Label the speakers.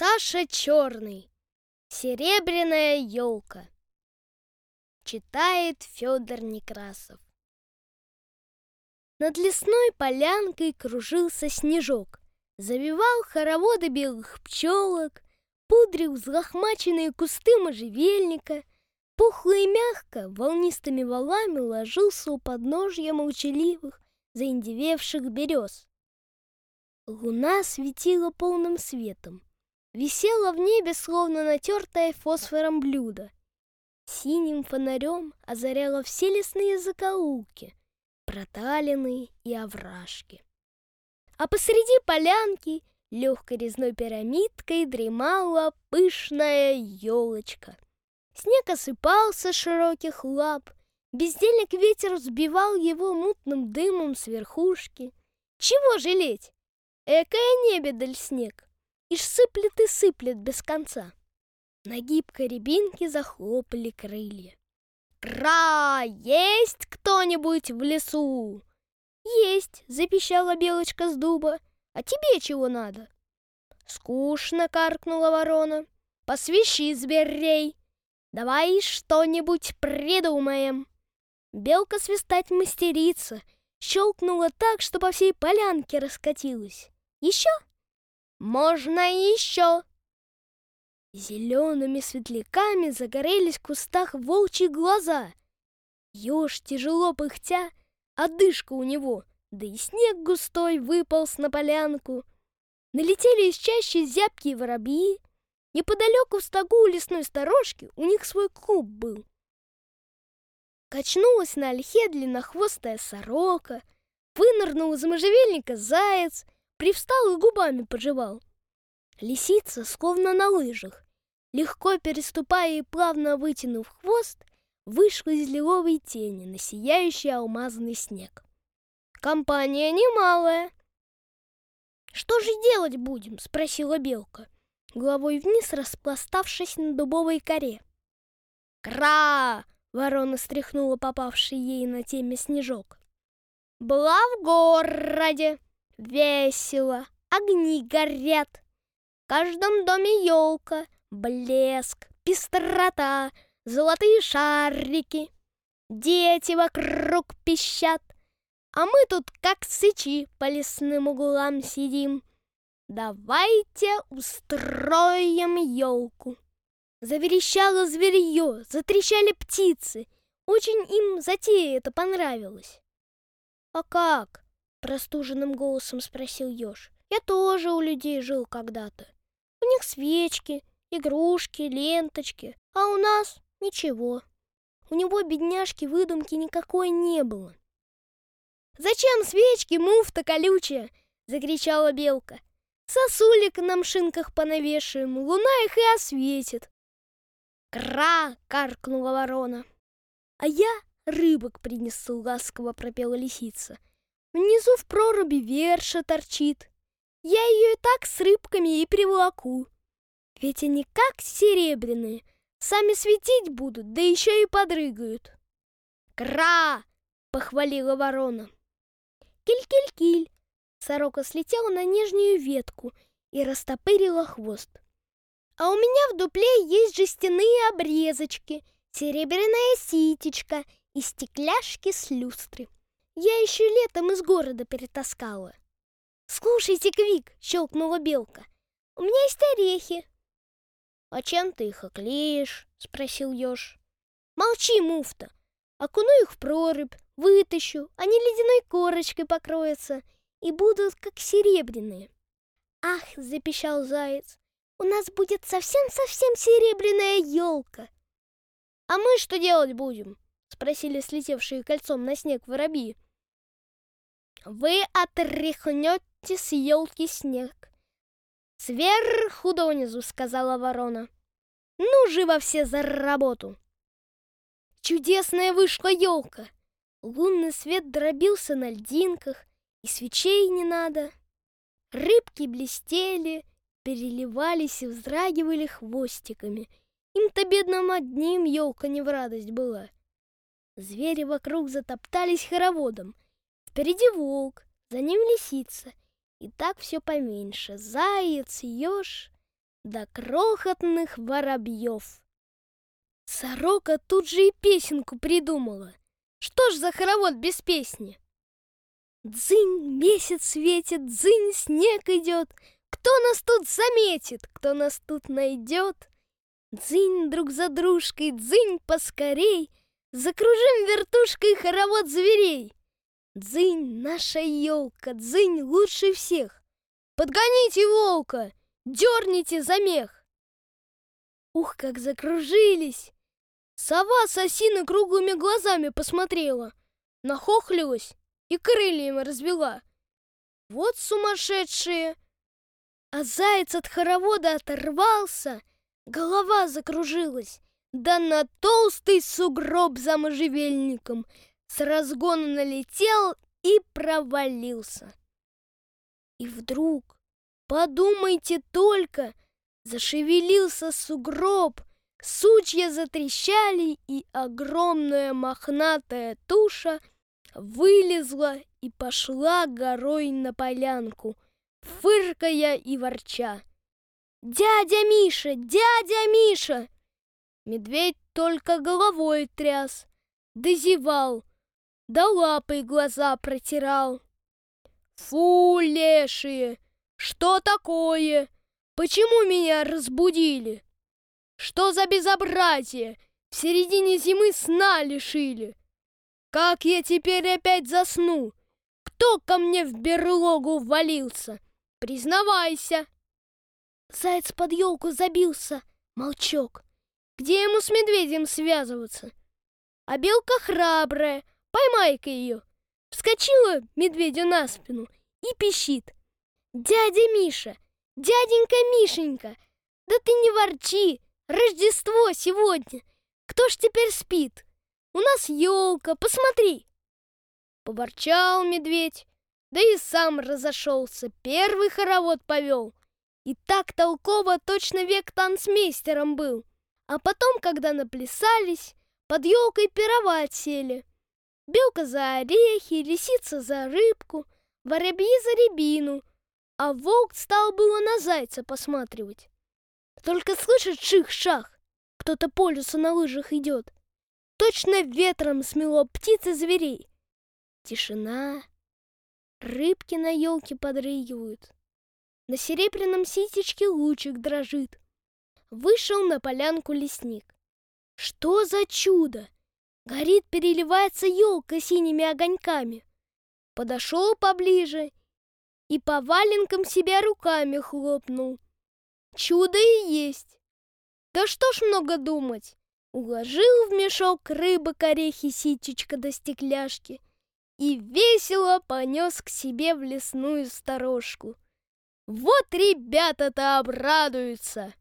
Speaker 1: Саша Черный. Серебряная елка. Читает Федор Некрасов. Над лесной полянкой кружился снежок, Завивал хороводы белых пчелок, Пудрил взлохмаченные кусты можжевельника, Пухло и мягко волнистыми валами Ложился у подножья молчаливых, Заиндевевших берез. Луна светила полным светом, Висела в небе, словно натертое фосфором блюдо. Синим фонарем озаряла все лесные закоулки, Проталины и овражки. А посреди полянки легкой резной пирамидкой дремала пышная елочка. Снег осыпался с широких лап, бездельник ветер взбивал его мутным дымом с верхушки. Чего жалеть? Экая небедаль снег, Ишь сыплет и сыплет без конца. На гибкой рябинке захлопали крылья. «Кра! Есть кто-нибудь в лесу?» «Есть!» — запищала белочка с дуба. «А тебе чего надо?» «Скучно!» — каркнула ворона. «Посвищи зверей! Давай что-нибудь придумаем!» Белка свистать мастерица, щелкнула так, что по всей полянке раскатилась. «Еще?» «Можно еще!» Зелеными светляками загорелись в кустах волчьи глаза. Еж, тяжело пыхтя, одышка у него, да и снег густой выполз на полянку. Налетели из чащи зябкие воробьи. Неподалеку в стогу у лесной сторожки у них свой клуб был. Качнулась на ольхе длиннохвостая сорока, вынырнул из можжевельника заяц — привстал и губами пожевал. Лисица, словно на лыжах, легко переступая и плавно вытянув хвост, вышла из лиловой тени на сияющий алмазный снег. Компания немалая. «Что же делать будем?» — спросила белка, головой вниз распластавшись на дубовой коре. «Кра!» — ворона стряхнула попавший ей на теме снежок. «Была в городе!» Весело, огни горят. В каждом доме елка, блеск, пестрота, золотые шарики. Дети вокруг пищат, а мы тут как сычи по лесным углам сидим. Давайте устроим елку. Заверещало зверье, затрещали птицы. Очень им затея это понравилось. А как? Простуженным голосом спросил Ёж. Я тоже у людей жил когда-то. У них свечки, игрушки, ленточки, а у нас ничего. У него, бедняжки, выдумки никакой не было. «Зачем свечки, муфта колючая?» — закричала белка. «Сосулек на мшинках понавешаем, луна их и осветит». «Кра!» — каркнула ворона. «А я рыбок принесу», — ласково пропела лисица. Внизу в проруби верша торчит. Я ее и так с рыбками и приволоку. Ведь они как серебряные, сами светить будут, да еще и подрыгают. «Кра!» — похвалила ворона. «Киль-киль-киль!» Сорока слетела на нижнюю ветку и растопырила хвост. «А у меня в дупле есть жестяные обрезочки, серебряная ситечка и стекляшки с люстры. Я еще летом из города перетаскала. «Слушайте, Квик!» — щелкнула белка. «У меня есть орехи!» «А чем ты их оклеишь?» — спросил еж. «Молчи, муфта! Окуну их в прорубь, вытащу, они ледяной корочкой покроются и будут как серебряные». «Ах!» — запищал заяц. «У нас будет совсем-совсем серебряная елка!» «А мы что делать будем?» — спросили слетевшие кольцом на снег воробьи. Вы отряхнете с елки снег. Сверху донизу, сказала ворона. Ну, живо все за работу. Чудесная вышла елка. Лунный свет дробился на льдинках, и свечей не надо. Рыбки блестели, переливались и вздрагивали хвостиками. Им-то бедным одним елка не в радость была. Звери вокруг затоптались хороводом — Впереди волк, за ним лисица. И так все поменьше. Заяц, еж. до крохотных воробьев. Сорока тут же и песенку придумала. Что ж за хоровод без песни? Дзынь, месяц светит, дзынь, снег идет. Кто нас тут заметит, кто нас тут найдет? Дзынь друг за дружкой, дзынь поскорей, Закружим вертушкой хоровод зверей. Дзынь, наша елка, дзынь лучше всех. Подгоните волка, дерните за мех. Ух, как закружились! Сова с осины круглыми глазами посмотрела, нахохлилась и крыльями развела. Вот сумасшедшие! А заяц от хоровода оторвался, голова закружилась, да на толстый сугроб за можжевельником с разгона налетел и провалился. И вдруг, подумайте только, зашевелился сугроб, сучья затрещали, и огромная мохнатая туша вылезла и пошла горой на полянку, фыркая и ворча. «Дядя Миша! Дядя Миша!» Медведь только головой тряс, да зевал, да лапой глаза протирал. Фу, лешие, что такое? Почему меня разбудили? Что за безобразие? В середине зимы сна лишили. Как я теперь опять засну? Кто ко мне в берлогу ввалился? Признавайся. Заяц под елку забился. Молчок. Где ему с медведем связываться? А белка храбрая, поймай-ка ее. Вскочила медведю на спину и пищит. Дядя Миша, дяденька Мишенька, да ты не ворчи, Рождество сегодня. Кто ж теперь спит? У нас елка, посмотри. Поворчал медведь, да и сам разошелся, первый хоровод повел. И так толково точно век танцмейстером был. А потом, когда наплясались, под елкой пировать сели. Белка за орехи, лисица за рыбку, воробьи за рябину, а волк стал было на зайца посматривать. Только слышит ших-шах, кто-то по лесу на лыжах идет. Точно ветром смело птиц и зверей. Тишина. Рыбки на елке подрыгивают. На серебряном ситечке лучик дрожит вышел на полянку лесник. Что за чудо! Горит, переливается елка синими огоньками. Подошел поближе и по валенкам себя руками хлопнул. Чудо и есть. Да что ж много думать. Уложил в мешок рыбок орехи ситечка до стекляшки и весело понес к себе в лесную сторожку. Вот ребята-то обрадуются!